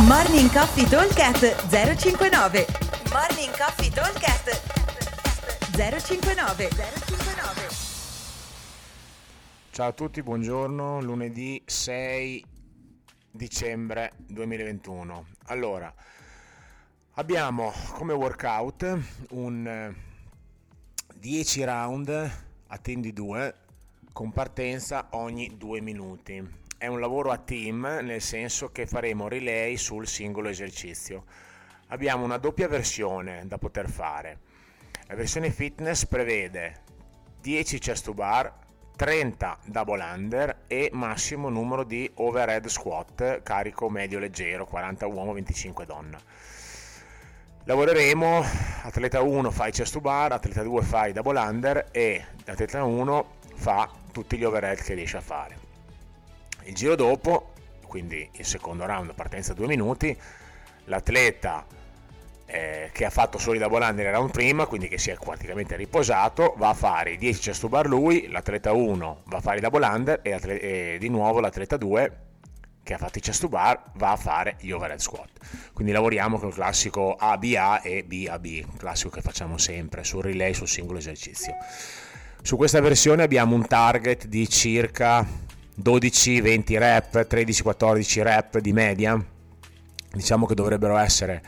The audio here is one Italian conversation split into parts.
Morning Coffee Talkcast 059 Morning Coffee Talkcast 059 059 Ciao a tutti, buongiorno, lunedì 6 dicembre 2021. Allora, abbiamo come workout un 10 eh, round a team di 2 con partenza ogni 2 minuti è un lavoro a team nel senso che faremo relay sul singolo esercizio. Abbiamo una doppia versione da poter fare. La versione fitness prevede 10 chest to bar, 30 double under e massimo numero di overhead squat, carico medio leggero, 40 uomo, 25 donna. Lavoreremo, atleta 1 fa i chest to bar, atleta 2 fa i double under e atleta 1 fa tutti gli overhead che riesce a fare. Il giro dopo, quindi il secondo round, partenza due minuti, l'atleta eh, che ha fatto double under il round prima, quindi che si è praticamente riposato, va a fare i 10 chest bar lui, l'atleta 1 va a fare i double under e, atleta, e di nuovo l'atleta 2 che ha fatto i chest bar va a fare gli overhead squat. Quindi lavoriamo con il classico ABA e BAB, classico che facciamo sempre sul relay sul singolo esercizio. Su questa versione abbiamo un target di circa 12-20 rep, 13-14 rep di media, diciamo che dovrebbero essere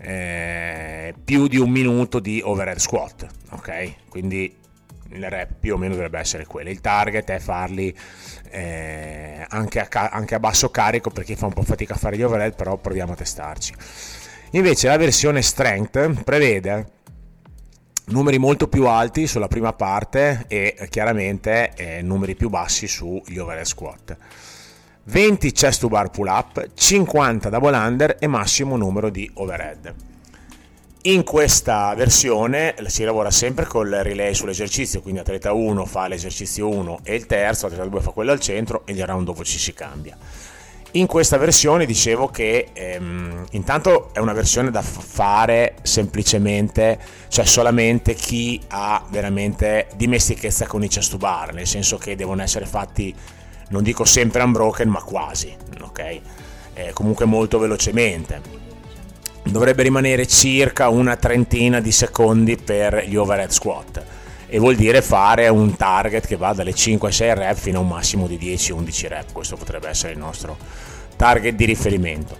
eh, più di un minuto di overhead squat, ok? Quindi il rep più o meno dovrebbe essere quello. Il target è farli eh, anche, a, anche, a, basso carico perché fa un po' fatica a fare gli overhead, però proviamo a testarci. Invece la versione strength prevede numeri molto più alti sulla prima parte e chiaramente eh, numeri più bassi sugli overhead squat. 20 chest to bar pull up, 50 double under e massimo numero di overhead. In questa versione si lavora sempre col relay sull'esercizio, quindi atleta 1 fa l'esercizio 1 e il terzo, atleta 2 fa quello al centro e il round dopo ci si cambia. In questa versione dicevo che ehm, intanto è una versione da fare semplicemente, cioè solamente chi ha veramente dimestichezza con i chest to bar, nel senso che devono essere fatti, non dico sempre unbroken, ma quasi, ok? Eh, comunque molto velocemente. Dovrebbe rimanere circa una trentina di secondi per gli overhead squat e vuol dire fare un target che va dalle 5 6 rep fino a un massimo di 10-11 rep. Questo potrebbe essere il nostro target di riferimento.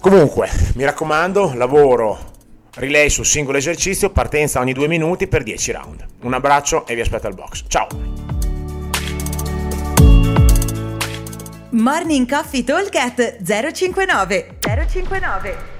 Comunque, mi raccomando, lavoro relay sul singolo esercizio, partenza ogni 2 minuti per 10 round. Un abbraccio e vi aspetto al box. Ciao! Morning Coffee Talk 059 059